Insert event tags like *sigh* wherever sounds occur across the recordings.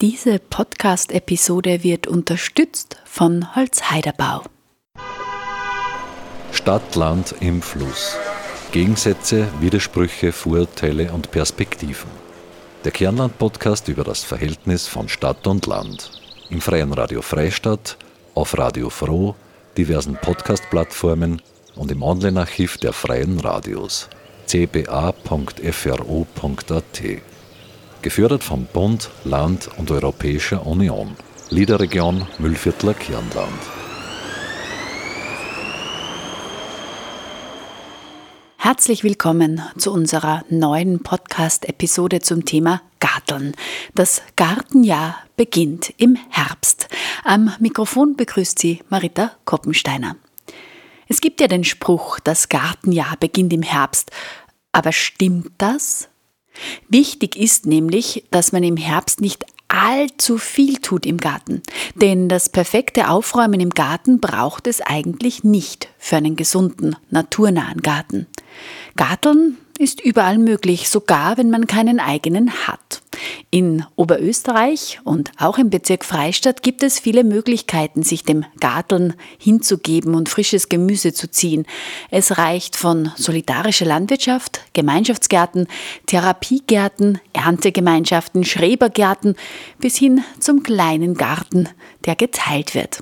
Diese Podcast-Episode wird unterstützt von Holzheiderbau. Stadt, Land im Fluss. Gegensätze, Widersprüche, Vorurteile und Perspektiven. Der Kernland-Podcast über das Verhältnis von Stadt und Land. Im Freien Radio Freistadt, auf Radio Froh, diversen Podcast-Plattformen und im Online-Archiv der Freien Radios cba.fro.at. Gefördert vom Bund, Land und Europäischer Union. Liederregion Müllviertler Kirnland. Herzlich willkommen zu unserer neuen Podcast-Episode zum Thema Garteln. Das Gartenjahr beginnt im Herbst. Am Mikrofon begrüßt Sie Marita Koppensteiner. Es gibt ja den Spruch, das Gartenjahr beginnt im Herbst. Aber stimmt das? Wichtig ist nämlich, dass man im Herbst nicht allzu viel tut im Garten. Denn das perfekte Aufräumen im Garten braucht es eigentlich nicht für einen gesunden, naturnahen Garten. Garteln ist überall möglich, sogar wenn man keinen eigenen hat. In Oberösterreich und auch im Bezirk Freistadt gibt es viele Möglichkeiten, sich dem Garteln hinzugeben und frisches Gemüse zu ziehen. Es reicht von solidarischer Landwirtschaft, Gemeinschaftsgärten, Therapiegärten, Erntegemeinschaften, Schrebergärten bis hin zum kleinen Garten, der geteilt wird.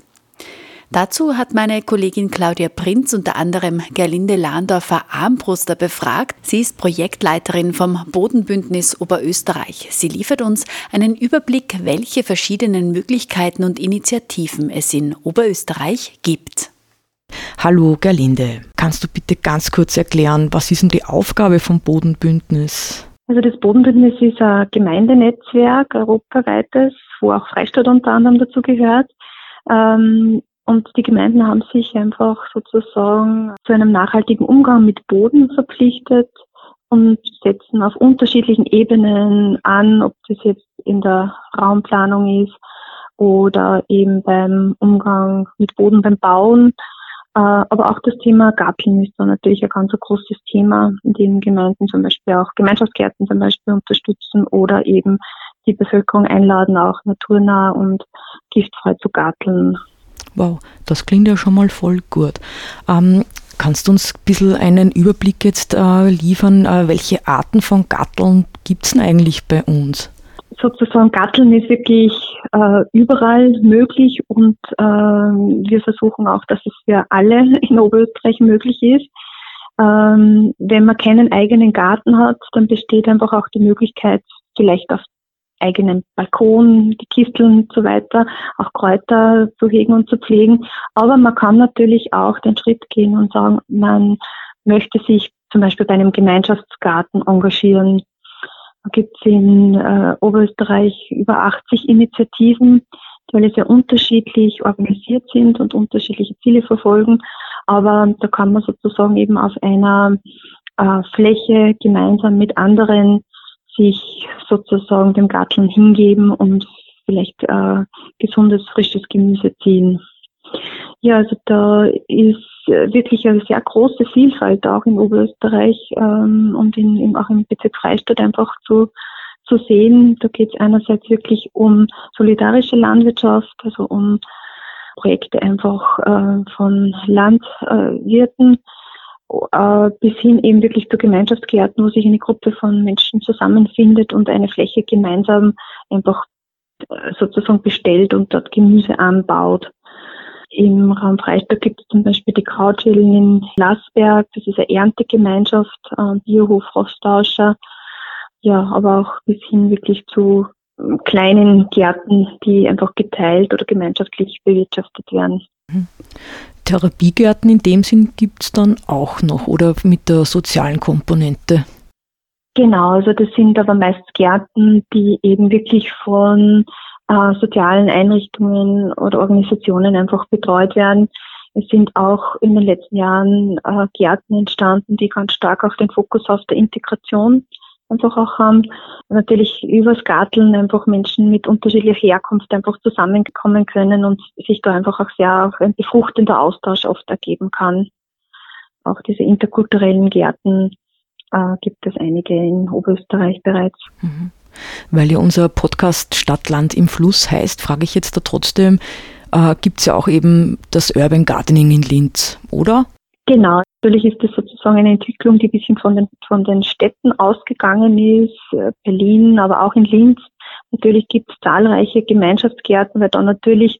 Dazu hat meine Kollegin Claudia Prinz unter anderem Gerlinde Lahndorfer Armbruster befragt. Sie ist Projektleiterin vom Bodenbündnis Oberösterreich. Sie liefert uns einen Überblick, welche verschiedenen Möglichkeiten und Initiativen es in Oberösterreich gibt. Hallo Gerlinde, kannst du bitte ganz kurz erklären, was ist denn die Aufgabe vom Bodenbündnis? Also das Bodenbündnis ist ein Gemeindenetzwerk, europaweites, wo auch Freistadt unter anderem dazu gehört. Ähm, und die Gemeinden haben sich einfach sozusagen zu einem nachhaltigen Umgang mit Boden verpflichtet und setzen auf unterschiedlichen Ebenen an, ob das jetzt in der Raumplanung ist oder eben beim Umgang mit Boden beim Bauen. Äh, aber auch das Thema Garteln ist da natürlich ein ganz großes Thema, in dem Gemeinden zum Beispiel auch Gemeinschaftsgärten zum Beispiel unterstützen oder eben die Bevölkerung einladen, auch naturnah und giftfrei zu garteln. Wow, das klingt ja schon mal voll gut. Ähm, kannst du uns ein bisschen einen Überblick jetzt äh, liefern, äh, welche Arten von Gatteln gibt es denn eigentlich bei uns? Sozusagen Gatteln ist wirklich äh, überall möglich und äh, wir versuchen auch, dass es für alle *laughs* in Oberösterreich möglich ist. Ähm, wenn man keinen eigenen Garten hat, dann besteht einfach auch die Möglichkeit, vielleicht auf eigenen Balkon, die Kisteln und so weiter, auch Kräuter zu hegen und zu pflegen. Aber man kann natürlich auch den Schritt gehen und sagen, man möchte sich zum Beispiel bei einem Gemeinschaftsgarten engagieren. Da gibt es in äh, Oberösterreich über 80 Initiativen, die alle sehr unterschiedlich organisiert sind und unterschiedliche Ziele verfolgen. Aber da kann man sozusagen eben auf einer äh, Fläche gemeinsam mit anderen sich sozusagen dem Garteln hingeben und vielleicht äh, gesundes, frisches Gemüse ziehen. Ja, also da ist wirklich eine sehr große Vielfalt auch in Oberösterreich ähm, und in, in, auch im Bezirk Freistadt einfach zu, zu sehen. Da geht es einerseits wirklich um solidarische Landwirtschaft, also um Projekte einfach äh, von Landwirten, äh, bis hin eben wirklich zu Gemeinschaftsgärten, wo sich eine Gruppe von Menschen zusammenfindet und eine Fläche gemeinsam einfach äh, sozusagen bestellt und dort Gemüse anbaut. Im Raum Freistadt gibt es zum Beispiel die Krautschälen in Lasberg, das ist eine Erntegemeinschaft, äh, Biohof Rostauscher, ja, aber auch bis hin wirklich zu kleinen Gärten, die einfach geteilt oder gemeinschaftlich bewirtschaftet werden. Mhm. Therapiegärten in dem Sinn gibt es dann auch noch oder mit der sozialen Komponente? Genau, also das sind aber meist Gärten, die eben wirklich von äh, sozialen Einrichtungen oder Organisationen einfach betreut werden. Es sind auch in den letzten Jahren äh, Gärten entstanden, die ganz stark auch den Fokus auf der Integration einfach auch haben. Natürlich übers Garteln einfach Menschen mit unterschiedlicher Herkunft einfach zusammenkommen können und sich da einfach auch sehr auch ein befruchtender Austausch oft ergeben kann. Auch diese interkulturellen Gärten äh, gibt es einige in Oberösterreich bereits. Mhm. Weil ja unser Podcast Stadtland im Fluss heißt, frage ich jetzt da trotzdem, äh, gibt es ja auch eben das Urban Gardening in Linz, oder? Genau, natürlich ist das sozusagen eine Entwicklung, die ein bisschen von den, von den Städten ausgegangen ist, äh, Berlin, aber auch in Linz. Natürlich gibt es zahlreiche Gemeinschaftsgärten, weil da natürlich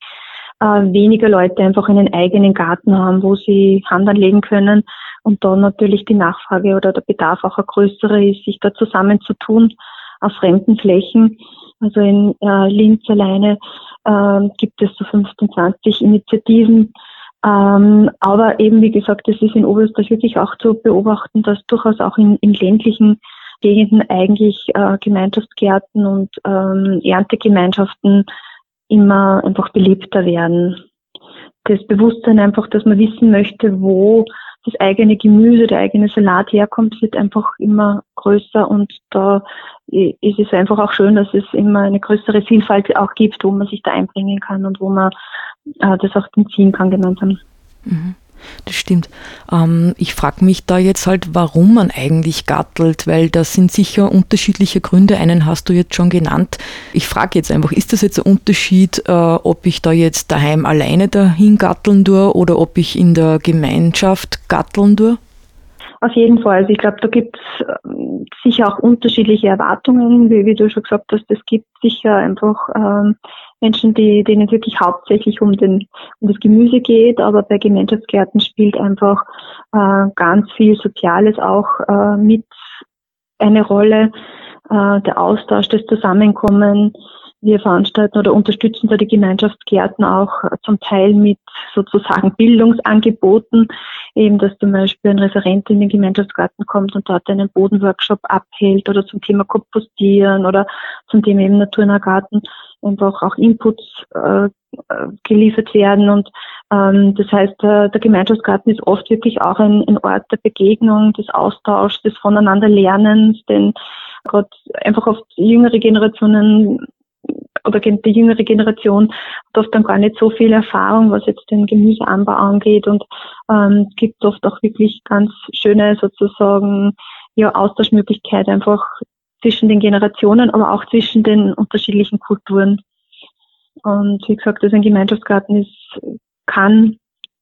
äh, weniger Leute einfach einen eigenen Garten haben, wo sie Hand anlegen können und da natürlich die Nachfrage oder der Bedarf auch ein größerer ist, sich da zusammenzutun auf fremden Flächen. Also in äh, Linz alleine äh, gibt es so 15, 20 Initiativen. Ähm, aber eben, wie gesagt, es ist in Oberösterreich wirklich auch zu beobachten, dass durchaus auch in, in ländlichen Gegenden eigentlich äh, Gemeinschaftsgärten und ähm, Erntegemeinschaften immer einfach beliebter werden. Das Bewusstsein einfach, dass man wissen möchte, wo das eigene Gemüse, der eigene Salat herkommt, wird einfach immer größer und da ist es einfach auch schön, dass es immer eine größere Vielfalt auch gibt, wo man sich da einbringen kann und wo man äh, das auch ziehen kann gemeinsam. Mhm. Das stimmt. Ähm, ich frage mich da jetzt halt, warum man eigentlich gattelt, weil das sind sicher unterschiedliche Gründe. Einen hast du jetzt schon genannt. Ich frage jetzt einfach, ist das jetzt ein Unterschied, äh, ob ich da jetzt daheim alleine dahin gatteln tue oder ob ich in der Gemeinschaft gatteln tue? Auf jeden Fall. Also ich glaube, da gibt es ähm, sicher auch unterschiedliche Erwartungen, wie, wie, du schon gesagt hast. Es gibt sicher einfach ähm, Menschen, die, denen es wirklich hauptsächlich um, den, um das Gemüse geht, aber bei Gemeinschaftsgärten spielt einfach äh, ganz viel Soziales auch äh, mit eine Rolle. Äh, der Austausch, das Zusammenkommen, wir veranstalten oder unterstützen da die Gemeinschaftsgärten auch zum Teil mit sozusagen Bildungsangeboten, eben dass zum Beispiel ein Referent in den Gemeinschaftsgarten kommt und dort einen Bodenworkshop abhält oder zum Thema Kompostieren oder zum Thema eben Naturnah Garten einfach auch Inputs äh, geliefert werden. Und ähm, das heißt, äh, der Gemeinschaftsgarten ist oft wirklich auch ein, ein Ort der Begegnung, des Austauschs, des Voneinanderlernens, denn gerade einfach oft jüngere Generationen oder die jüngere Generation hat oft dann gar nicht so viel Erfahrung, was jetzt den Gemüseanbau angeht. Und ähm, gibt oft auch wirklich ganz schöne sozusagen ja, Austauschmöglichkeiten einfach zwischen den Generationen, aber auch zwischen den unterschiedlichen Kulturen. Und wie gesagt, also ein Gemeinschaftsgarten ist, kann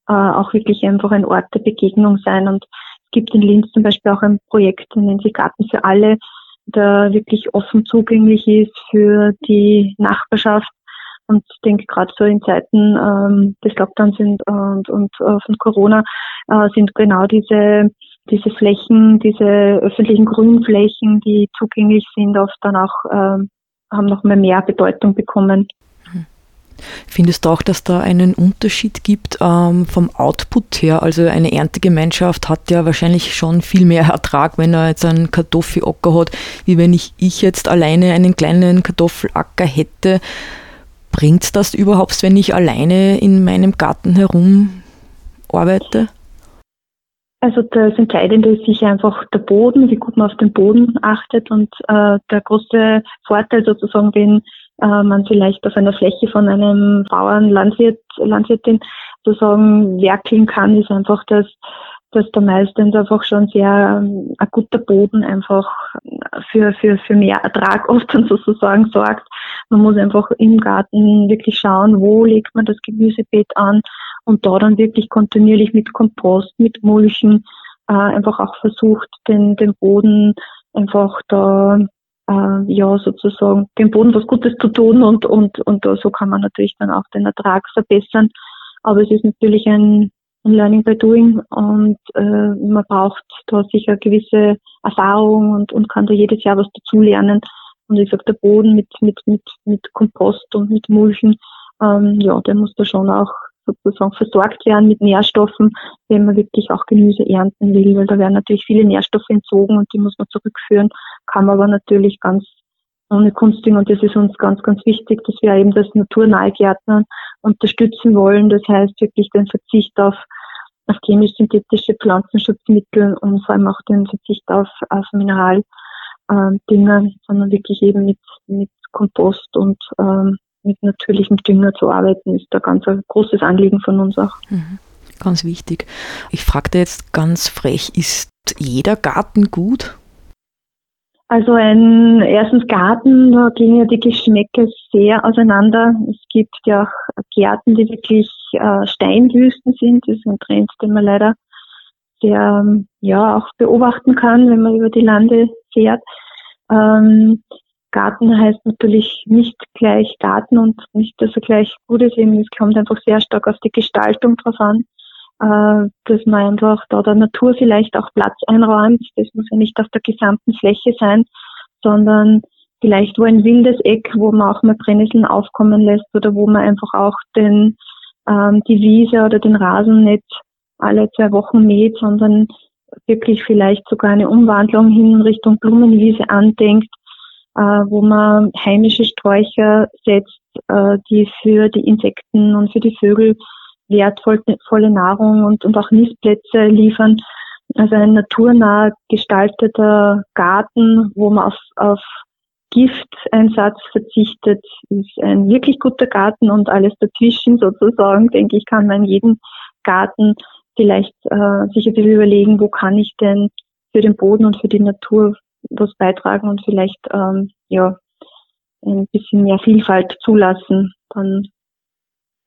äh, auch wirklich einfach ein Ort der Begegnung sein. Und es gibt in Linz zum Beispiel auch ein Projekt, das nennt sich Garten für alle, der wirklich offen zugänglich ist für die Nachbarschaft. Und ich denke, gerade so in Zeiten ähm, des Lockdowns sind, und, und äh, von Corona äh, sind genau diese, diese Flächen, diese öffentlichen Grünflächen, die zugänglich sind, oft dann auch äh, haben noch mehr, mehr Bedeutung bekommen. Findest du auch, dass da einen Unterschied gibt ähm, vom Output her? Also eine Erntegemeinschaft hat ja wahrscheinlich schon viel mehr Ertrag, wenn er jetzt einen Kartoffelacker hat, wie wenn ich, ich jetzt alleine einen kleinen Kartoffelacker hätte. Bringt das überhaupt, wenn ich alleine in meinem Garten herum arbeite? Also das Entscheidende ist sicher einfach der Boden, wie gut man auf den Boden achtet und äh, der große Vorteil sozusagen, den äh, man vielleicht auf einer Fläche von einem Bauern, Landwirt, Landwirtin sozusagen werkeln kann, ist einfach, dass, dass da meistens einfach schon sehr ähm, ein guter Boden einfach für, für, für mehr Ertrag *laughs* oft dann sozusagen sorgt. Man muss einfach im Garten wirklich schauen, wo legt man das Gemüsebeet an und da dann wirklich kontinuierlich mit Kompost, mit Mulchen äh, einfach auch versucht, den, den Boden einfach da äh, ja sozusagen dem Boden was Gutes zu tun und, und, und so kann man natürlich dann auch den Ertrag verbessern. Aber es ist natürlich ein, ein Learning by Doing und äh, man braucht da sicher gewisse Erfahrung und, und kann da jedes Jahr was dazulernen. Und ich sag, der Boden mit, mit, mit, mit Kompost und mit Mulchen, ähm, ja, der muss da schon auch sozusagen versorgt werden mit Nährstoffen, wenn man wirklich auch Gemüse ernten will, weil da werden natürlich viele Nährstoffe entzogen und die muss man zurückführen, kann man aber natürlich ganz ohne Kunstdünger und das ist uns ganz, ganz wichtig, dass wir eben das naturnahe Gärtnern unterstützen wollen. Das heißt wirklich den Verzicht auf, auf chemisch-synthetische Pflanzenschutzmittel und vor allem auch den Verzicht auf, auf Mineraldünger, ähm, sondern wirklich eben mit, mit Kompost und ähm, mit natürlichem Dünger zu arbeiten, ist da ganz ein großes Anliegen von uns auch. Mhm. Ganz wichtig. Ich fragte jetzt ganz frech, ist jeder Garten gut? Also ein erstens Garten, da gehen ja die Geschmäcke sehr auseinander. Es gibt ja auch Gärten, die wirklich äh, Steinwüsten sind. Das ist ein Trend, den man leider sehr ja auch beobachten kann, wenn man über die Lande fährt. Ähm, Garten heißt natürlich nicht gleich Garten und nicht, dass er gleich gut ist. Es kommt einfach sehr stark auf die Gestaltung drauf an, äh, dass man einfach da der Natur vielleicht auch Platz einräumt. Das muss ja nicht auf der gesamten Fläche sein, sondern vielleicht wo ein wildes Eck, wo man auch mal Brennnesseln aufkommen lässt oder wo man einfach auch den, ähm, die Wiese oder den Rasen nicht alle zwei Wochen mäht, sondern wirklich vielleicht sogar eine Umwandlung hin in Richtung Blumenwiese andenkt wo man heimische Sträucher setzt, äh, die für die Insekten und für die Vögel wertvolle Nahrung und, und auch Nistplätze liefern. Also ein naturnah gestalteter Garten, wo man auf, auf Gifteinsatz verzichtet, ist ein wirklich guter Garten und alles dazwischen sozusagen, denke ich, kann man in jedem Garten vielleicht äh, sich ein bisschen überlegen, wo kann ich denn für den Boden und für die Natur was beitragen und vielleicht ähm, ja ein bisschen mehr Vielfalt zulassen, dann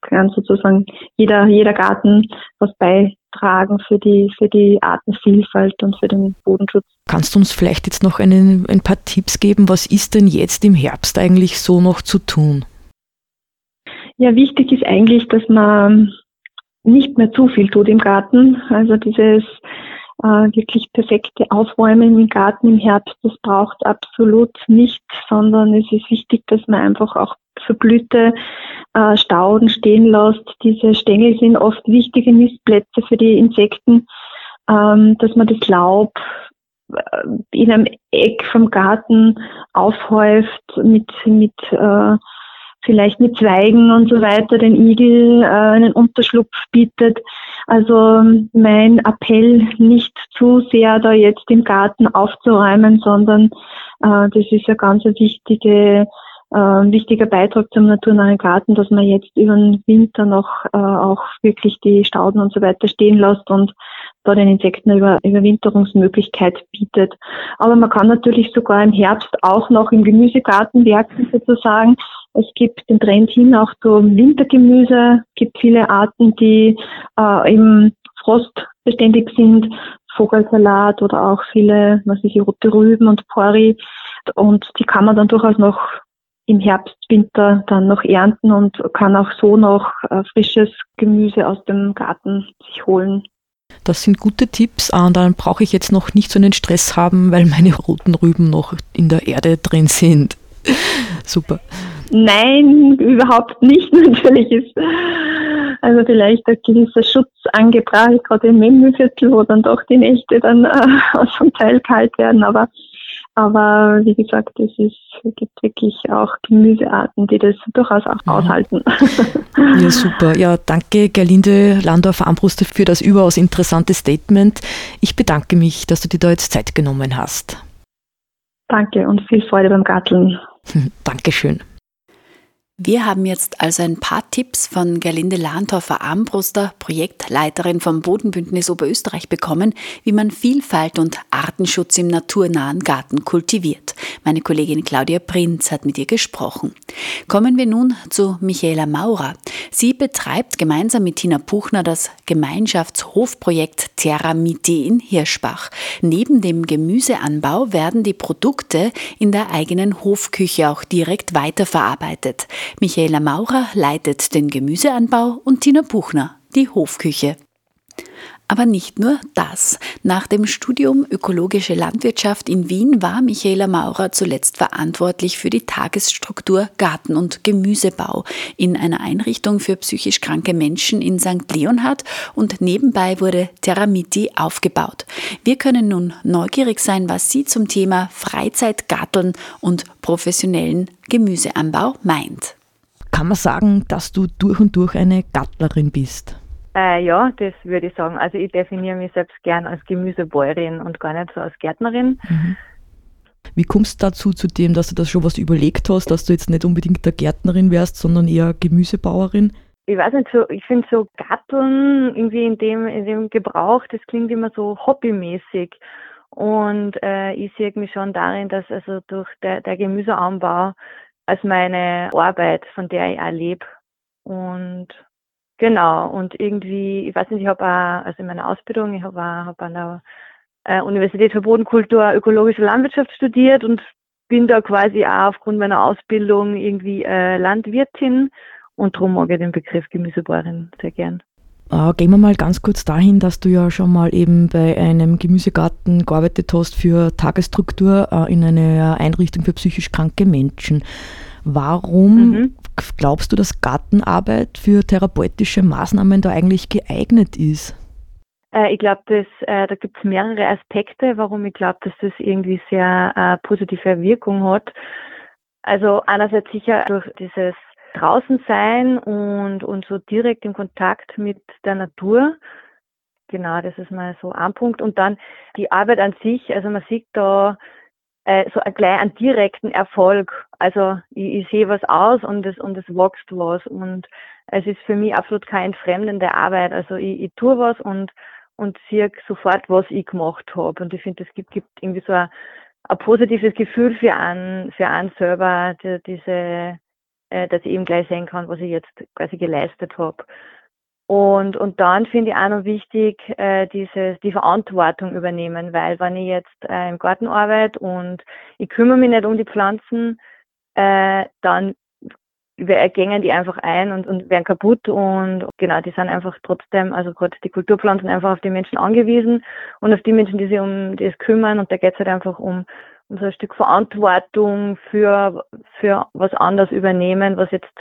kann sozusagen jeder, jeder Garten was beitragen für die, für die Artenvielfalt und für den Bodenschutz. Kannst du uns vielleicht jetzt noch einen, ein paar Tipps geben? Was ist denn jetzt im Herbst eigentlich so noch zu tun? Ja, wichtig ist eigentlich, dass man nicht mehr zu viel tut im Garten. Also dieses äh, wirklich perfekte Aufräumen im Garten im Herbst, das braucht absolut nichts, sondern es ist wichtig, dass man einfach auch verblühte äh, Stauden stehen lässt. Diese Stängel sind oft wichtige Nistplätze für die Insekten, ähm, dass man das Laub äh, in einem Eck vom Garten aufhäuft mit, mit äh, vielleicht mit Zweigen und so weiter den Igel äh, einen Unterschlupf bietet. Also mein Appell nicht zu sehr da jetzt im Garten aufzuräumen, sondern äh, das ist ja ganz ein wichtige, äh, wichtiger Beitrag zum naturnahen Garten, dass man jetzt über den Winter noch äh, auch wirklich die Stauden und so weiter stehen lässt und da den Insekten eine Überwinterungsmöglichkeit bietet. Aber man kann natürlich sogar im Herbst auch noch im Gemüsegarten werken sozusagen. Es gibt den Trend hin auch zum Wintergemüse. Es gibt viele Arten, die äh, im Frost beständig sind. Vogelsalat oder auch viele, was ich, rote Rüben und Pori. Und die kann man dann durchaus noch im Herbst, Winter dann noch ernten und kann auch so noch äh, frisches Gemüse aus dem Garten sich holen. Das sind gute Tipps. Und dann brauche ich jetzt noch nicht so einen Stress haben, weil meine roten Rüben noch in der Erde drin sind. *laughs* Super. Nein, überhaupt nicht. *laughs* Natürlich ist also vielleicht ein gewisser Schutz angebracht, gerade im Memmelviertel, wo dann doch die Nächte dann äh, *laughs* zum Teil kalt werden. Aber, aber wie gesagt, es ist, gibt wirklich auch Gemüsearten, die das durchaus auch mhm. aushalten. Ja, *laughs* super. Ja, danke Gerlinde Landorf-Armbruster für das überaus interessante Statement. Ich bedanke mich, dass du dir da jetzt Zeit genommen hast. Danke und viel Freude beim Garteln. *laughs* Dankeschön. Wir haben jetzt also ein paar Tipps von Gerlinde Lahnthofer Armbruster, Projektleiterin vom Bodenbündnis Oberösterreich bekommen, wie man Vielfalt und Artenschutz im naturnahen Garten kultiviert. Meine Kollegin Claudia Prinz hat mit ihr gesprochen. Kommen wir nun zu Michaela Maurer. Sie betreibt gemeinsam mit Tina Puchner das Gemeinschaftshofprojekt Terra Miti in Hirschbach. Neben dem Gemüseanbau werden die Produkte in der eigenen Hofküche auch direkt weiterverarbeitet. Michaela Maurer leitet den Gemüseanbau und Tina Buchner die Hofküche. Aber nicht nur das. Nach dem Studium Ökologische Landwirtschaft in Wien war Michaela Maurer zuletzt verantwortlich für die Tagesstruktur Garten- und Gemüsebau in einer Einrichtung für psychisch kranke Menschen in St. Leonhard und nebenbei wurde Terramiti aufgebaut. Wir können nun neugierig sein, was sie zum Thema Freizeitgarteln und professionellen Gemüseanbau meint. Kann man sagen, dass du durch und durch eine Gattlerin bist? Äh, ja, das würde ich sagen. Also ich definiere mich selbst gern als Gemüsebäuerin und gar nicht so als Gärtnerin. Mhm. Wie kommst du dazu, zu dem, dass du das schon was überlegt hast, dass du jetzt nicht unbedingt der Gärtnerin wärst, sondern eher Gemüsebauerin? Ich weiß nicht, so, ich finde so Gatteln irgendwie in dem, in dem Gebrauch, das klingt immer so hobbymäßig. Und äh, ich sehe mich schon darin, dass also durch der, der Gemüseanbau als meine Arbeit, von der ich auch lebe. Und genau, und irgendwie, ich weiß nicht, ich habe auch, also in meiner Ausbildung, ich habe auch hab an der äh, Universität für Bodenkultur ökologische Landwirtschaft studiert und bin da quasi auch aufgrund meiner Ausbildung irgendwie äh, Landwirtin und darum mag ich den Begriff Gemüsebäuerin sehr gern. Äh, gehen wir mal ganz kurz dahin, dass du ja schon mal eben bei einem Gemüsegarten gearbeitet hast für Tagesstruktur äh, in einer Einrichtung für psychisch kranke Menschen. Warum mhm. glaubst du, dass Gartenarbeit für therapeutische Maßnahmen da eigentlich geeignet ist? Äh, ich glaube, äh, da gibt es mehrere Aspekte, warum ich glaube, dass das irgendwie sehr äh, positive Wirkung hat. Also einerseits sicher durch dieses draußen sein und, und so direkt im Kontakt mit der Natur. Genau, das ist mal so ein Punkt. Und dann die Arbeit an sich, also man sieht da äh, so gleich einen direkten Erfolg. Also ich, ich sehe was aus und es, und es wächst was. Und es ist für mich absolut keine entfremdende Arbeit. Also ich, ich tue was und, und sehe sofort, was ich gemacht habe. Und ich finde, es gibt, gibt irgendwie so ein, ein positives Gefühl für einen, für einen selber, die, diese äh, dass ich eben gleich sehen kann, was ich jetzt quasi geleistet habe. Und, und dann finde ich auch noch wichtig, äh, dieses, die Verantwortung übernehmen, weil wenn ich jetzt äh, im Garten arbeite und ich kümmere mich nicht um die Pflanzen, äh, dann gängen die einfach ein und, und werden kaputt und genau, die sind einfach trotzdem, also gerade die Kulturpflanzen einfach auf die Menschen angewiesen und auf die Menschen, die sich um das kümmern und da geht es halt einfach um so ein Stück Verantwortung für, für was anderes übernehmen, was jetzt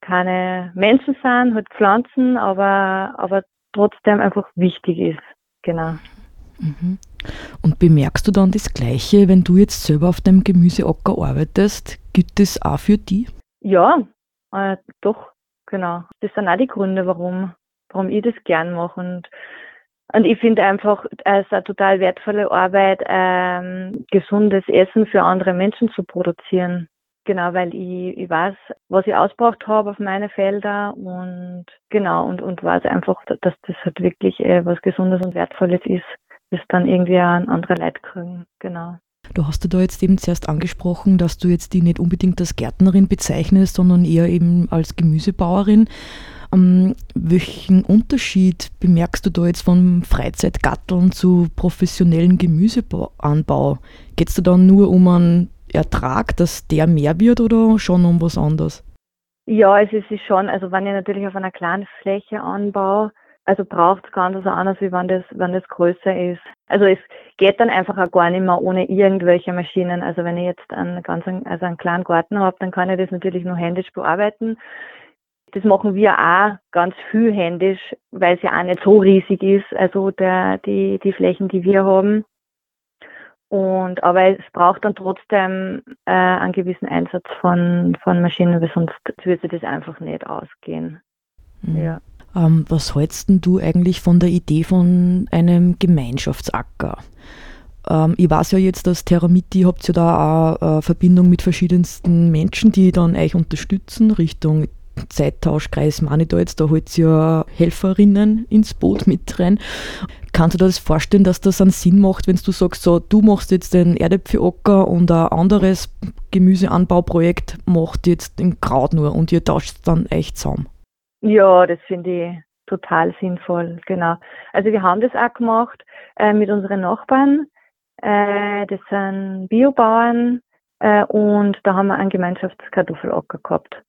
keine Menschen sind, halt Pflanzen, aber, aber trotzdem einfach wichtig ist. Genau. Mhm. Und bemerkst du dann das Gleiche, wenn du jetzt selber auf dem Gemüseacker arbeitest? Gibt es auch für die? Ja, äh, doch, genau. Das sind auch die Gründe, warum, warum ich das gern mache. Und und ich finde einfach, es ist eine total wertvolle Arbeit, ähm, gesundes Essen für andere Menschen zu produzieren. Genau, weil ich, ich weiß, was ich ausgebracht habe auf meine Felder und genau, und, und weiß einfach, dass das halt wirklich äh, was Gesundes und Wertvolles ist, das dann irgendwie an andere Leute kriegen. Genau. Du hast du da jetzt eben zuerst angesprochen, dass du jetzt die nicht unbedingt als Gärtnerin bezeichnest, sondern eher eben als Gemüsebauerin. Ähm, welchen Unterschied bemerkst du da jetzt vom Freizeitgatteln zu professionellen Gemüseanbau? Geht es da dann nur um einen Ertrag, dass der mehr wird oder schon um was anderes? Ja, es ist schon, also wenn ich natürlich auf einer kleinen Fläche anbaue, also braucht es ganz was anderes, wie wenn das, wenn das größer ist. Also es geht dann einfach auch gar nicht mehr ohne irgendwelche Maschinen. Also wenn ich jetzt einen ganz, also einen kleinen Garten habe, dann kann ich das natürlich nur händisch bearbeiten. Das machen wir auch ganz viel händisch, weil es ja auch nicht so riesig ist, also der, die, die Flächen, die wir haben. Und, aber es braucht dann trotzdem äh, einen gewissen Einsatz von, von Maschinen, weil sonst würde das einfach nicht ausgehen. Mhm. Ja. Ähm, was hältst du eigentlich von der Idee von einem Gemeinschaftsacker? Ähm, ich weiß ja jetzt, dass Terramiti habt ja da auch eine Verbindung mit verschiedensten Menschen, die dann euch unterstützen, Richtung Zeittauschkreis Manitolz, da holt ja Helferinnen ins Boot mit rein. Kannst du dir das vorstellen, dass das einen Sinn macht, wenn du sagst, so, du machst jetzt den Erdäpfelocker und ein anderes Gemüseanbauprojekt macht jetzt den Kraut nur und ihr tauscht dann echt zusammen? Ja, das finde ich total sinnvoll, genau. Also wir haben das auch gemacht äh, mit unseren Nachbarn. Äh, das sind Biobauern äh, und da haben wir einen Gemeinschaftskartoffelacker gehabt.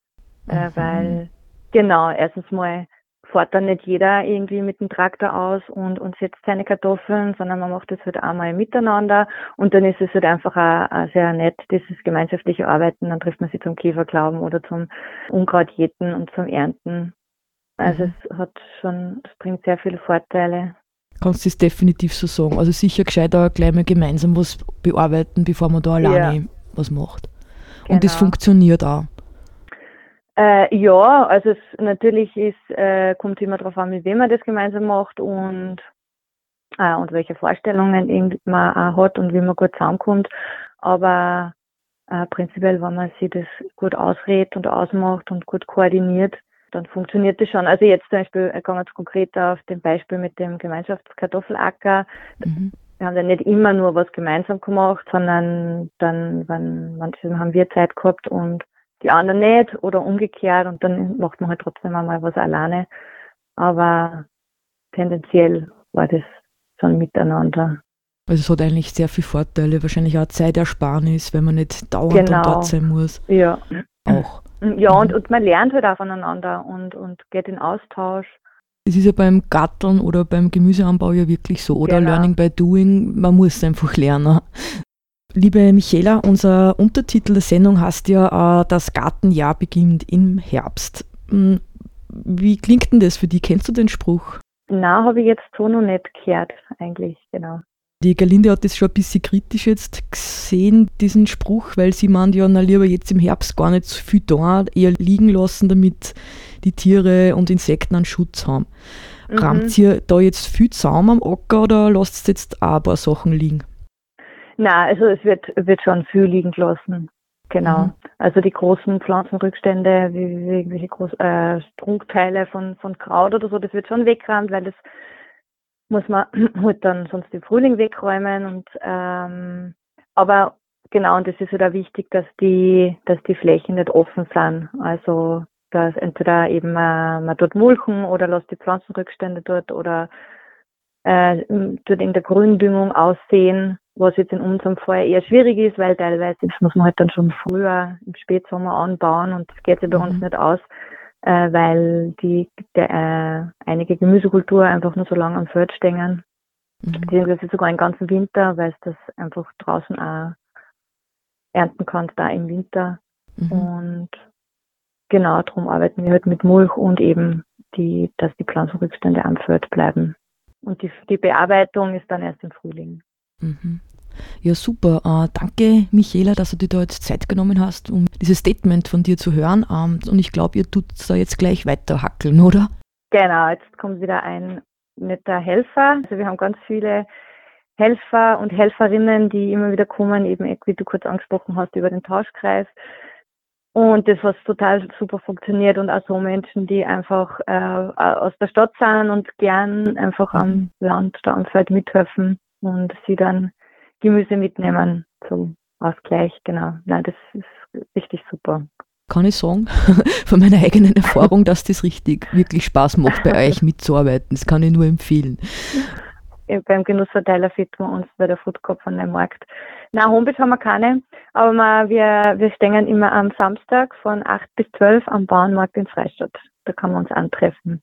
Äh, mhm. weil, genau, erstens mal fährt dann nicht jeder irgendwie mit dem Traktor aus und, und setzt seine Kartoffeln, sondern man macht das halt einmal miteinander und dann ist es halt einfach auch, auch sehr nett, dieses gemeinschaftliche Arbeiten. Dann trifft man sich zum Käferglauben oder zum Unkrautjäten und zum Ernten. Also mhm. es hat schon, es bringt sehr viele Vorteile. Kannst du es definitiv so sagen. Also sicher gescheiter gleich mal gemeinsam was bearbeiten, bevor man da alleine ja. was macht. Und das genau. funktioniert auch. Äh, ja, also es natürlich ist, äh, kommt immer darauf an, mit wem man das gemeinsam macht und, äh, und welche Vorstellungen man auch hat und wie man gut zusammenkommt. Aber äh, prinzipiell, wenn man sich das gut ausredet und ausmacht und gut koordiniert, dann funktioniert das schon. Also jetzt zum Beispiel, ich komme jetzt konkret auf dem Beispiel mit dem Gemeinschaftskartoffelacker. Mhm. wir haben dann nicht immer nur was gemeinsam gemacht, sondern dann, wenn manchmal haben wir Zeit gehabt und die anderen nicht oder umgekehrt und dann macht man halt trotzdem einmal was alleine. Aber tendenziell war das schon miteinander. Also es hat eigentlich sehr viele Vorteile, wahrscheinlich auch Zeitersparnis, wenn man nicht dauernd Genau. dort sein muss. Ja. Auch. Ja, und, und man lernt halt auch voneinander und, und geht in Austausch. Das ist ja beim Garteln oder beim Gemüseanbau ja wirklich so. Oder Genau. Learning by Doing, man muss einfach lernen. Liebe Michaela, unser Untertitel der Sendung heißt ja, äh, das Gartenjahr beginnt im Herbst. Hm, Wie klingt denn das für dich? Kennst du den Spruch? Na, habe ich jetzt so noch nicht gehört, eigentlich, genau. Die Galinde hat das schon ein bisschen kritisch jetzt gesehen, diesen Spruch, weil sie meint ja, na lieber jetzt im Herbst gar nicht so viel da, eher liegen lassen, damit die Tiere und Insekten einen Schutz haben. Mhm. Rammt ihr da jetzt viel Zaum am Acker oder lasst ihr jetzt auch ein paar Sachen liegen? Na, also es wird, wird schon viel liegen gelassen. Genau. Mhm. Also die großen Pflanzenrückstände, wie, wie irgendwelche groß, äh, Strunkteile von, von Kraut oder so, das wird schon weggeräumt, weil das muss man *clears throat* halt dann sonst im Frühling wegräumen und ähm, aber genau, und das ist halt auch wichtig, dass die, dass die Flächen nicht offen sind. Also dass entweder eben äh, man dort mulchen oder lässt die Pflanzenrückstände dort oder äh, dort in der Gründüngung aussehen, was jetzt in unserem Fall eher schwierig ist, weil teilweise muss man halt dann schon früher im Spätsommer anbauen und das geht ja bei uns Mhm. nicht aus, äh, weil die der, äh, einige Gemüsekultur einfach nur so lange am Feld stehen, Mhm. beziehungsweise sogar den ganzen Winter, weil es das einfach draußen auch ernten kann, da im Winter. Mhm. Und genau darum arbeiten wir halt mit Mulch und eben die, dass die Pflanzenrückstände am Feld bleiben. Und die, die Bearbeitung ist dann erst im Frühling. Mhm. Ja, super. Äh, danke, Michaela, dass du dir da jetzt Zeit genommen hast, um dieses Statement von dir zu hören. Ähm, und ich glaube, ihr tut da jetzt gleich weiter hackeln, oder? Genau, jetzt kommt wieder ein netter Helfer. Also wir haben ganz viele Helfer und Helferinnen, die immer wieder kommen, eben wie du kurz angesprochen hast, über den Tauschkreis. Und das, was total super funktioniert und auch so Menschen, die einfach äh, aus der Stadt sind und gern einfach am Land, da am Feld mithelfen und sie dann Gemüse mitnehmen zum Ausgleich. Genau. Nein, das ist richtig super. Kann ich sagen, *laughs* von meiner eigenen Erfahrung, dass das richtig, wirklich Spaß macht, bei euch mitzuarbeiten. Das kann ich nur empfehlen. Ja, beim Genussverteiler finden wir uns bei der Foodcorp von dem Markt. Na, Homepage haben wir keine, aber wir, wir, wir stehen immer am Samstag von 8 bis 12 am Bauernmarkt in Freistadt. Da kann man uns antreffen.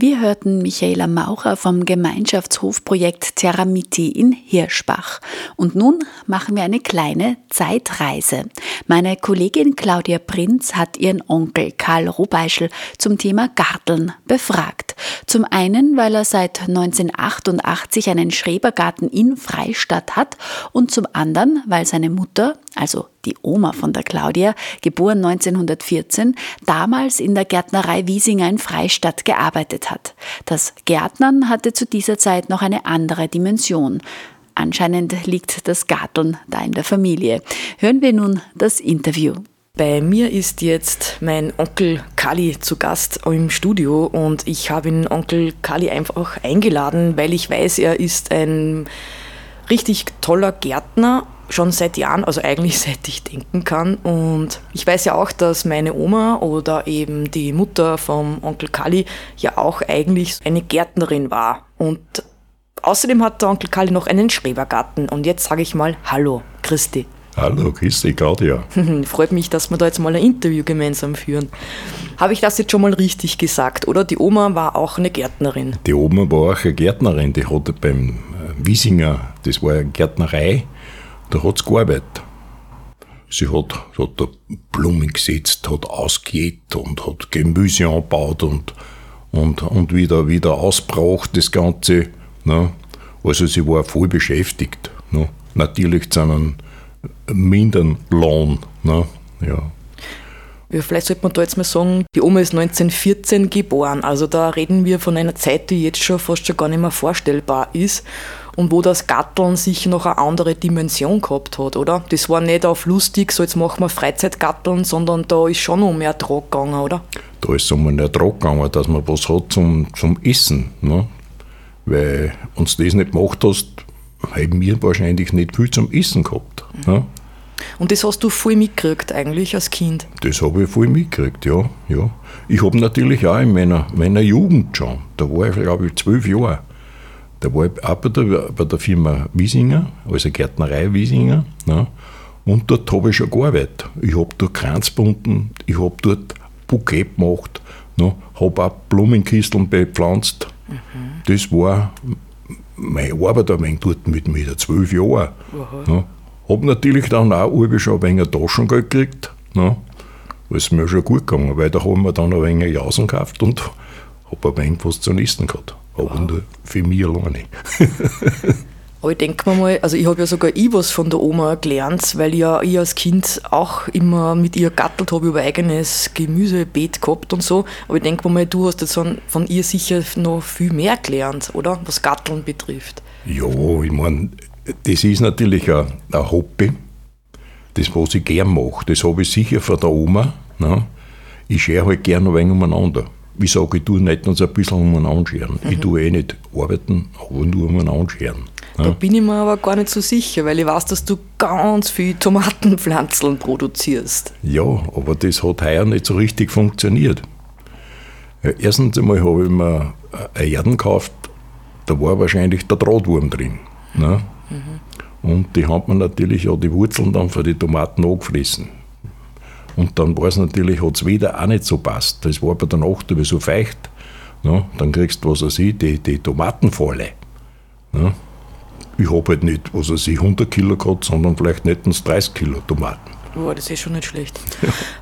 Wir hörten Michaela Maurer vom Gemeinschaftshofprojekt Terramiti in Hirschbach. Und nun machen wir eine kleine Zeitreise. Meine Kollegin Claudia Prinz hat ihren Onkel Karl Robeischl zum Thema Garteln befragt. Zum einen, weil er seit 1988 einen Schrebergarten in Freistadt hat und zum anderen, weil seine Mutter, also die Oma von der Claudia, geboren 1914, damals in der Gärtnerei Wiesinger in Freistadt gearbeitet hat. Das Gärtnern hatte zu dieser Zeit noch eine andere Dimension. Anscheinend liegt das Garteln da in der Familie. Hören wir nun das Interview. Bei mir ist jetzt mein Onkel Kali zu Gast im Studio und ich habe ihn Onkel Kali einfach eingeladen, weil ich weiß, er ist ein richtig toller Gärtner, schon seit Jahren, also eigentlich *laughs* seit ich denken kann. Und ich weiß ja auch, dass meine Oma oder eben die Mutter vom Onkel Kali ja auch eigentlich eine Gärtnerin war. Und außerdem hat der Onkel Kali noch einen Schrebergarten. Und jetzt sage ich mal Hallo, Christi. Hallo, grüß dich, Claudia. *laughs* Freut mich, dass wir da jetzt mal ein Interview gemeinsam führen. Habe ich das jetzt schon mal richtig gesagt, oder? Die Oma war auch eine Gärtnerin. Die Oma war auch eine Gärtnerin, die hatte beim äh, Wiesinger, das war eine Gärtnerei, da hat sie gearbeitet. Sie hat, hat da Blumen gesetzt, hat ausgeht und hat Gemüse angebaut und, und, und wieder, wieder ausbraucht das Ganze. Ne? Also sie war voll beschäftigt. Ne? Natürlich zu einem minderen Lohn. Ne? Ja. Ja, vielleicht sollte man da jetzt mal sagen, die Oma ist 1914 geboren. Also da reden wir von einer Zeit, die jetzt schon fast schon gar nicht mehr vorstellbar ist und wo das Gatteln sich noch eine andere Dimension gehabt hat, oder? Das war nicht auf lustig, so jetzt machen wir Freizeitgatteln, sondern da ist schon um mehr Ertrag gegangen, oder? Da ist um einen Ertrag gegangen, dass man was hat zum, zum Essen. Ne? Weil, du das nicht gemacht hast, haben wir wahrscheinlich nicht viel zum Essen gehabt. Mhm. Ja. Und das hast du voll mitgekriegt eigentlich als Kind? Das habe ich voll mitgekriegt, ja. ja. Ich habe natürlich auch in meiner, meiner Jugend schon, da war ich glaube ich zwölf Jahre, da war ich auch bei der, bei der Firma Wiesinger, also Gärtnerei Wiesinger. Ja. Und dort habe ich schon gearbeitet. Ich habe dort Kranz gebunden, ich habe dort Bouquet gemacht, ja, habe auch Blumenkisteln bepflanzt. Mhm. Das war meine Arbeit ein wenig dort mit, mit zwölf Jahren. Ja. Habe natürlich dann auch schon ein wenig Taschengeld gekriegt. Ja. Das ist mir schon gut gegangen, weil da haben wir dann ein wenig Jausen gekauft und habe ein wenig was zu essen gehabt. Aber wow. nur für mich alleine. *laughs* Aber ich denke mir mal, also ich habe ja sogar ich was von der Oma gelernt, weil ich ja ich als Kind auch immer mit ihr gattelt habe über eigenes Gemüsebeet gehabt und so. Aber ich denke mir mal, du hast jetzt von ihr sicher noch viel mehr gelernt, oder? Was Gatteln betrifft. Ja, ich meine, das ist natürlich ein, ein Hobby, das was ich gern mache. Das habe ich sicher von der Oma. Ne? Ich schere halt gerne ein wenig umeinander ich sage, ich tue nicht uns ein bisschen umeinander scheren. Mhm. Ich tue eh nicht arbeiten, aber nur umeinander scheren. Ja. Da bin ich mir aber gar nicht so sicher, weil ich weiß, dass du ganz viel Tomatenpflanzeln produzierst. Ja, aber das hat heuer nicht so richtig funktioniert. Erstens einmal habe ich mir eine Erden gekauft, da war wahrscheinlich der Drahtwurm drin. Ne? Mhm. Und die hat man natürlich auch die Wurzeln dann für die Tomaten angefressen. Und dann war es natürlich, hat es wieder auch nicht so passt. Das war bei der Nacht so feucht. Ja, dann kriegst du, was weiß ich, die, die Tomatenfalle. Ja, ich habe halt nicht, was weiß ich, 100 Kilo gehabt, sondern vielleicht nicht 30 Kilo Tomaten. Ja, das ist schon nicht schlecht.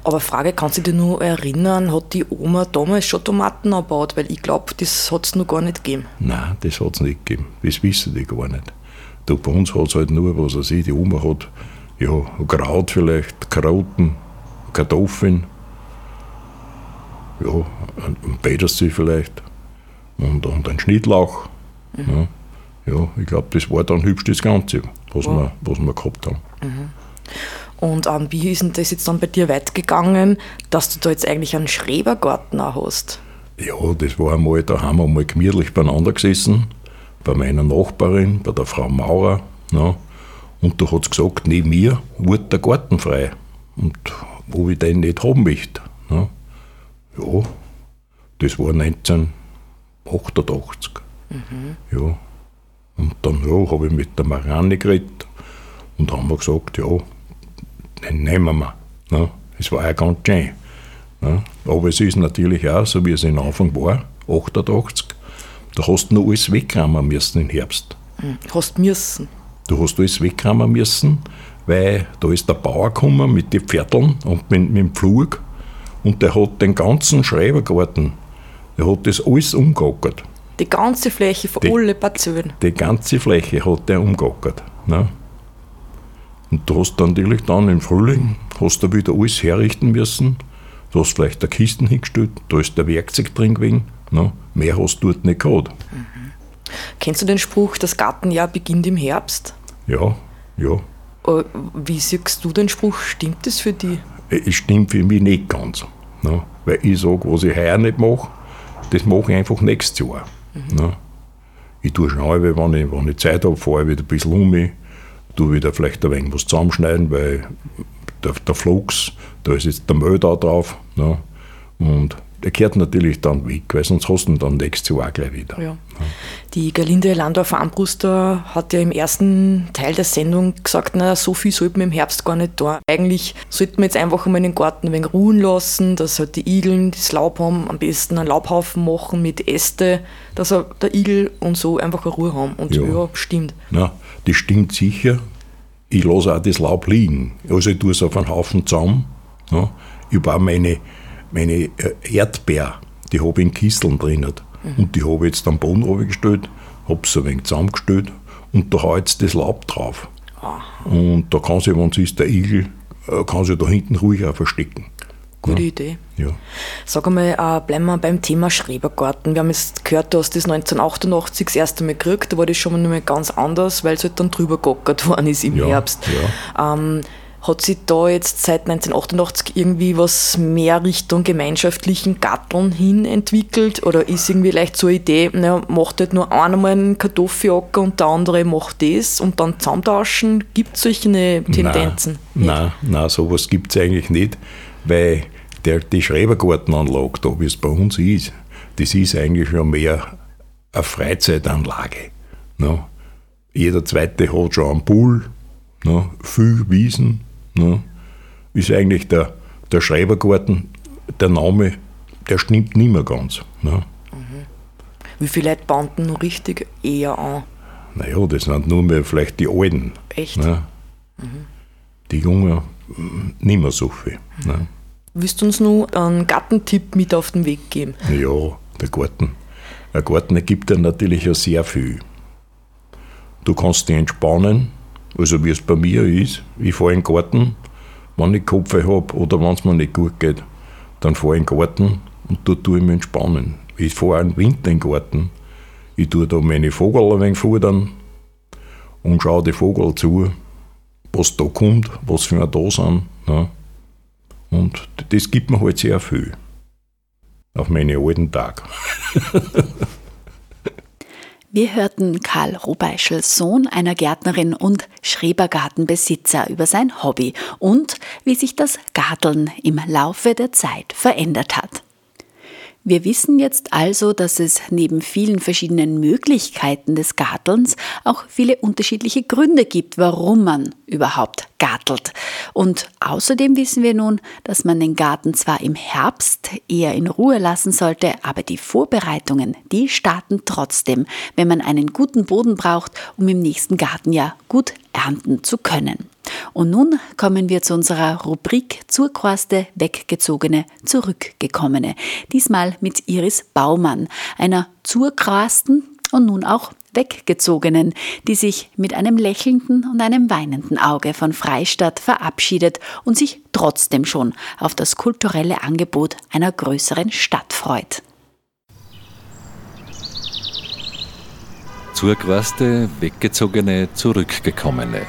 Aber Frage, kannst du dich nur erinnern, hat die Oma damals schon Tomaten angebaut? Weil ich glaube, das hat es noch gar nicht gegeben. Nein, das hat es nicht gegeben. Das wissen die gar nicht. Da bei uns hat es halt nur, was weiß ich, die Oma hat ja, Kraut vielleicht, Karotten, Kartoffeln, ja, ein Petersee vielleicht und, und ein Schnittlauch. Mhm. Ja, ja, ich glaube, das war dann hübsch das Ganze, was, wow. wir, was wir gehabt haben. Mhm. Und ähm, wie ist denn das jetzt dann bei dir weitergegangen, dass du da jetzt eigentlich einen Schrebergarten auch hast? Ja, das war einmal, da haben wir mal gemütlich beieinander gesessen, bei meiner Nachbarin, bei der Frau Maurer. Ja, und da hat sie gesagt, neben mir wurde der Garten frei. Und wo ich den nicht haben möchte. Ne? Ja, das war 1988. Mhm. Ja. Und dann ja, habe ich mit der Marianne geredet und haben wir gesagt, ja, den nehmen wir. Ne? Es war ja ganz schön. Ne? Aber es ist natürlich auch, so wie es am Anfang war, 88, da hast du noch alles wegräumen müssen im Herbst. Mhm. Hast müssen? Du hast alles wegräumen müssen weil da ist der Bauer gekommen mit den Pferdeln und mit, mit dem Pflug und der hat den ganzen Schreibergarten, der hat das alles umgeackert. Die ganze Fläche von alle Parzellen? Die ganze Fläche hat der umgeackert. Ne? Und du hast dann natürlich dann im Frühling hast du wieder alles herrichten müssen. Du hast vielleicht eine Kisten hingestellt, da ist der Werkzeug drin gewesen. Ne? Mehr hast du dort nicht gehabt. Mhm. Kennst du den Spruch, das Gartenjahr beginnt im Herbst? Ja, ja. Äh, wie siehst du den Spruch? Stimmt das für dich? Es stimmt für mich nicht ganz. Ne? Weil ich sage, was ich heuer nicht mache, das mache ich einfach nächstes Jahr. Mhm. Ne? Ich tue schon halbe, wenn ich, wenn ich Zeit habe, fahre ich wieder ein bisschen um mich, tue wieder vielleicht ein wenig was zusammenschneiden, weil der, der Flux, da ist jetzt der Müll da drauf. Ne? Und der kehrt natürlich dann weg, weil sonst hast du ihn dann nächstes Jahr auch gleich wieder. Ja. Die Gerlinde Landorf-Armbruster hat ja im ersten Teil der Sendung gesagt, na, so viel sollte man im Herbst gar nicht da. Eigentlich sollte man jetzt einfach mal den Garten ein wenig ruhen lassen, dass halt die Igeln das Laub haben, am besten einen Laubhaufen machen mit Äste, dass er der Igel und so einfach eine Ruhe haben. Und ja, ja stimmt. Na, das stimmt sicher. Ich lasse auch das Laub liegen. Also ich tue es auf einen Haufen zusammen. Ja. Ich baue meine meine äh, Erdbeer, die habe ich in Kisteln drin. Mhm. Und die habe ich jetzt am Boden runtergestellt, habe sie ein wenig zusammengestellt und da haue jetzt das Laub drauf. Aha. Und da kann sich, wenn es ist, der Igel, äh, kann sich da hinten ruhig auch verstecken. Gute ja. Idee. Ja. Sag einmal, äh, bleiben wir beim Thema Schrebergarten. Wir haben jetzt gehört, du hast das 1988 das erste Mal gekriegt, da war das schon mal ganz anders, weil es halt dann drüber gegackert *laughs* worden ist im ja, Herbst. Ja. Ähm, Hat sich da jetzt seit 1988 irgendwie was mehr Richtung gemeinschaftlichen Gatteln hin entwickelt? Oder ist irgendwie leicht so eine Idee, naja, macht halt nur einer mal einen Kartoffelacker und der andere macht das und dann zusammentauschen? Gibt es solche Tendenzen? Nein, nein, nein sowas gibt es eigentlich nicht, weil der, die Schrebergartenanlage, da wie es bei uns ist, das ist eigentlich schon mehr eine Freizeitanlage. Ne? Jeder zweite hat schon einen Pool, ne? viel Wiesen. Ne? Ist eigentlich der, der Schreibergarten, der Name, der stimmt nicht mehr ganz. Ne? Mhm. Wie viele Leute bauen noch richtig eher an? Naja, das sind nur mehr vielleicht die Alten. Echt? Ne? Mhm. Die Jungen nicht mehr so viel. Mhm. Ne? Willst du uns nur einen Gartentipp mit auf den Weg geben? Ja, der Garten. Ein Garten ergibt dir natürlich auch sehr viel. Du kannst dich entspannen, also wie es bei mir ist. Ich fahre in den Garten, wenn ich Kopf habe oder wenn es mir nicht gut geht, dann fahre ich in den Garten und dort tue ich mich entspannen. Ich fahre im Winter in den Garten. Ich tue da meine Vogel ein wenig futtern und schaue die Vogel zu, was da kommt, was für ein da sind. Ja. Und das gibt mir halt sehr viel. Auf meine alten Tage. *laughs* Wir hörten Karl Robeischel, Sohn einer Gärtnerin und Schrebergartenbesitzer, über sein Hobby und wie sich das Garteln im Laufe der Zeit verändert hat. Wir wissen jetzt also, dass es neben vielen verschiedenen Möglichkeiten des Gartelns auch viele unterschiedliche Gründe gibt, warum man überhaupt gartelt. Und außerdem wissen wir nun, dass man den Garten zwar im Herbst eher in Ruhe lassen sollte, aber die Vorbereitungen, die starten trotzdem, wenn man einen guten Boden braucht, um im nächsten Gartenjahr gut ernten zu können. Und nun kommen wir zu unserer Rubrik Zurquaste, Weggezogene, Zurückgekommene. Diesmal mit Iris Baumann, einer Zurquasten und nun auch Weggezogenen, die sich mit einem lächelnden und einem weinenden Auge von Freistadt verabschiedet und sich trotzdem schon auf das kulturelle Angebot einer größeren Stadt freut. Zurquaste, Weggezogene, Zurückgekommene.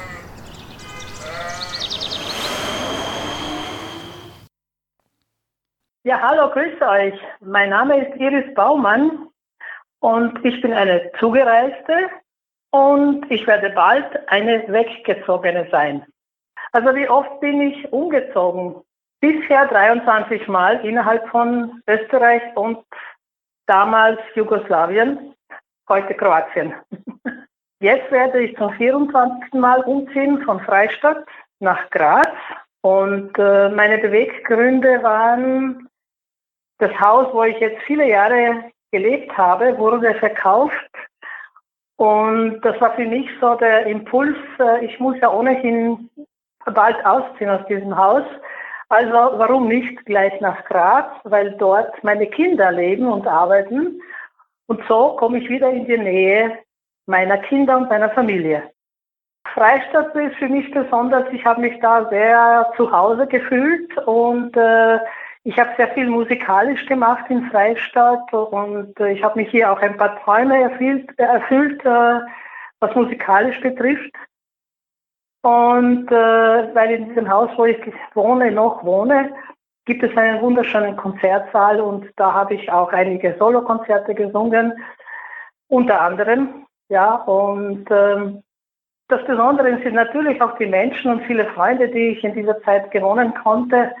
Ja, hallo, grüße euch. Mein Name ist Iris Baumann und ich bin eine Zugereiste und ich werde bald eine Weggezogene sein. Also wie oft bin ich umgezogen? Bisher 23 Mal innerhalb von Österreich und damals Jugoslawien, heute Kroatien. *laughs* Jetzt werde ich zum 24. Mal umziehen von Freistadt nach Graz und äh, meine Beweggründe waren das Haus, wo ich jetzt viele Jahre gelebt habe, wurde verkauft. Und das war für mich so der Impuls, äh, ich muss ja ohnehin bald ausziehen aus diesem Haus. Also warum nicht gleich nach Graz, weil dort meine Kinder leben und arbeiten. Und so komme ich wieder in die Nähe meiner Kinder und meiner Familie. Freistadt ist für mich besonders, ich habe mich da sehr zu Hause gefühlt und äh, ich habe sehr viel musikalisch gemacht in Freistadt und äh, ich habe mich hier auch ein paar Träume erfüllt, erfüllt äh, was musikalisch betrifft. Und äh, weil in diesem Haus, wo ich wohne, noch wohne, gibt es einen wunderschönen Konzertsaal und da habe ich auch einige Solokonzerte gesungen, unter anderem. Ja, und ähm, das Besondere sind natürlich auch die Menschen und viele Freunde, die ich in dieser Zeit gewonnen konnte.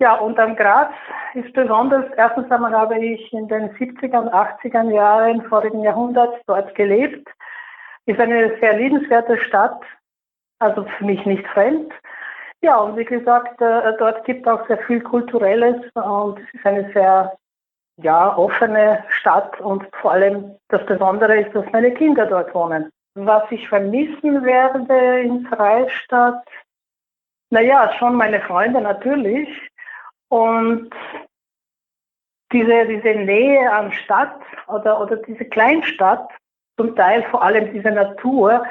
Ja, und am Graz ist besonders, erstens einmal habe ich in den 70er und 80er Jahren vorigen Jahrhunderts dort gelebt. Ist eine sehr liebenswerte Stadt, also für mich nicht fremd. Ja, und wie gesagt, äh, dort gibt es auch sehr viel Kulturelles und es ist eine sehr ja, offene Stadt und vor allem das Besondere ist, dass meine Kinder dort wohnen. Was ich vermissen werde in Freistadt, naja, schon meine Freunde natürlich, und diese, diese Nähe an Stadt oder, oder diese Kleinstadt, zum Teil vor allem diese Natur,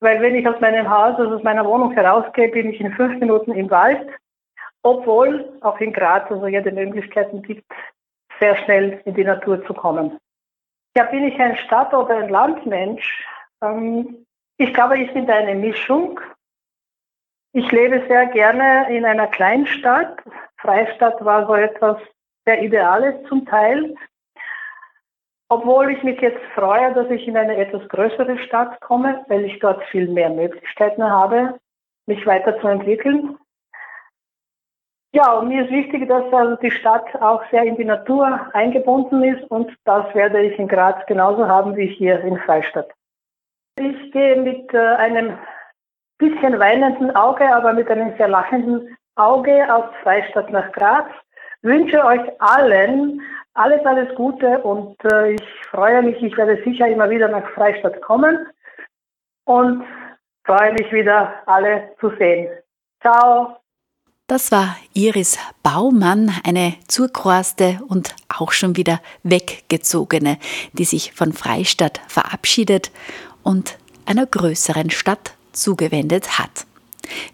weil wenn ich aus meinem Haus, also aus meiner Wohnung herausgehe, bin ich in fünf Minuten im Wald, obwohl auch in Graz also jede Möglichkeiten gibt, sehr schnell in die Natur zu kommen. Ja, bin ich ein Stadt- oder ein Landmensch? Ähm, ich glaube, ich bin eine Mischung. Ich lebe sehr gerne in einer Kleinstadt. Freistadt war so etwas sehr Ideales zum Teil. Obwohl ich mich jetzt freue, dass ich in eine etwas größere Stadt komme, weil ich dort viel mehr Möglichkeiten habe, mich weiterzuentwickeln. Ja, und mir ist wichtig, dass also die Stadt auch sehr in die Natur eingebunden ist und das werde ich in Graz genauso haben wie hier in Freistadt. Ich gehe mit äh, einem bisschen weinenden Auge, aber mit einem sehr lachenden Auge aus Freistadt nach Graz. Wünsche euch allen alles, alles Gute und äh, ich freue mich, ich werde sicher immer wieder nach Freistadt kommen und freue mich wieder alle zu sehen. Ciao. Das war Iris Baumann, eine zurkorste und auch schon wieder weggezogene, die sich von Freistadt verabschiedet und einer größeren Stadt zugewendet hat.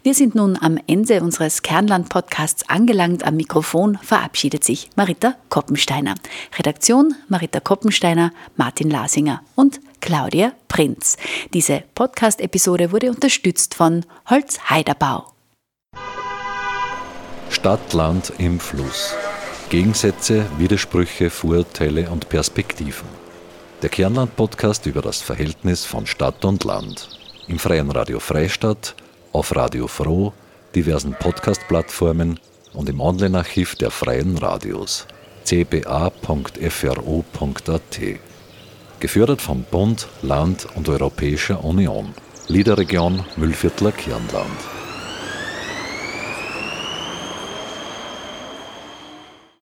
Wir sind nun am Ende unseres Kernland-Podcasts angelangt. Am Mikrofon verabschiedet sich Marita Koppensteiner. Redaktion Marita Koppensteiner, Martin Lasinger und Claudia Prinz. Diese Podcast-Episode wurde unterstützt von Holz Heiderbau. Stadt, Land im Fluss. Gegensätze, Widersprüche, Vorurteile und Perspektiven. Der Kernland-Podcast über das Verhältnis von Stadt und Land. Im Freien Radio Freistadt, auf Radio Froh, diversen Podcast-Plattformen und im Online-Archiv der Freien Radios cba.fro.at. Gefördert vom Bund, Land und Europäischer Union. Liederregion Müllviertler Kirnland.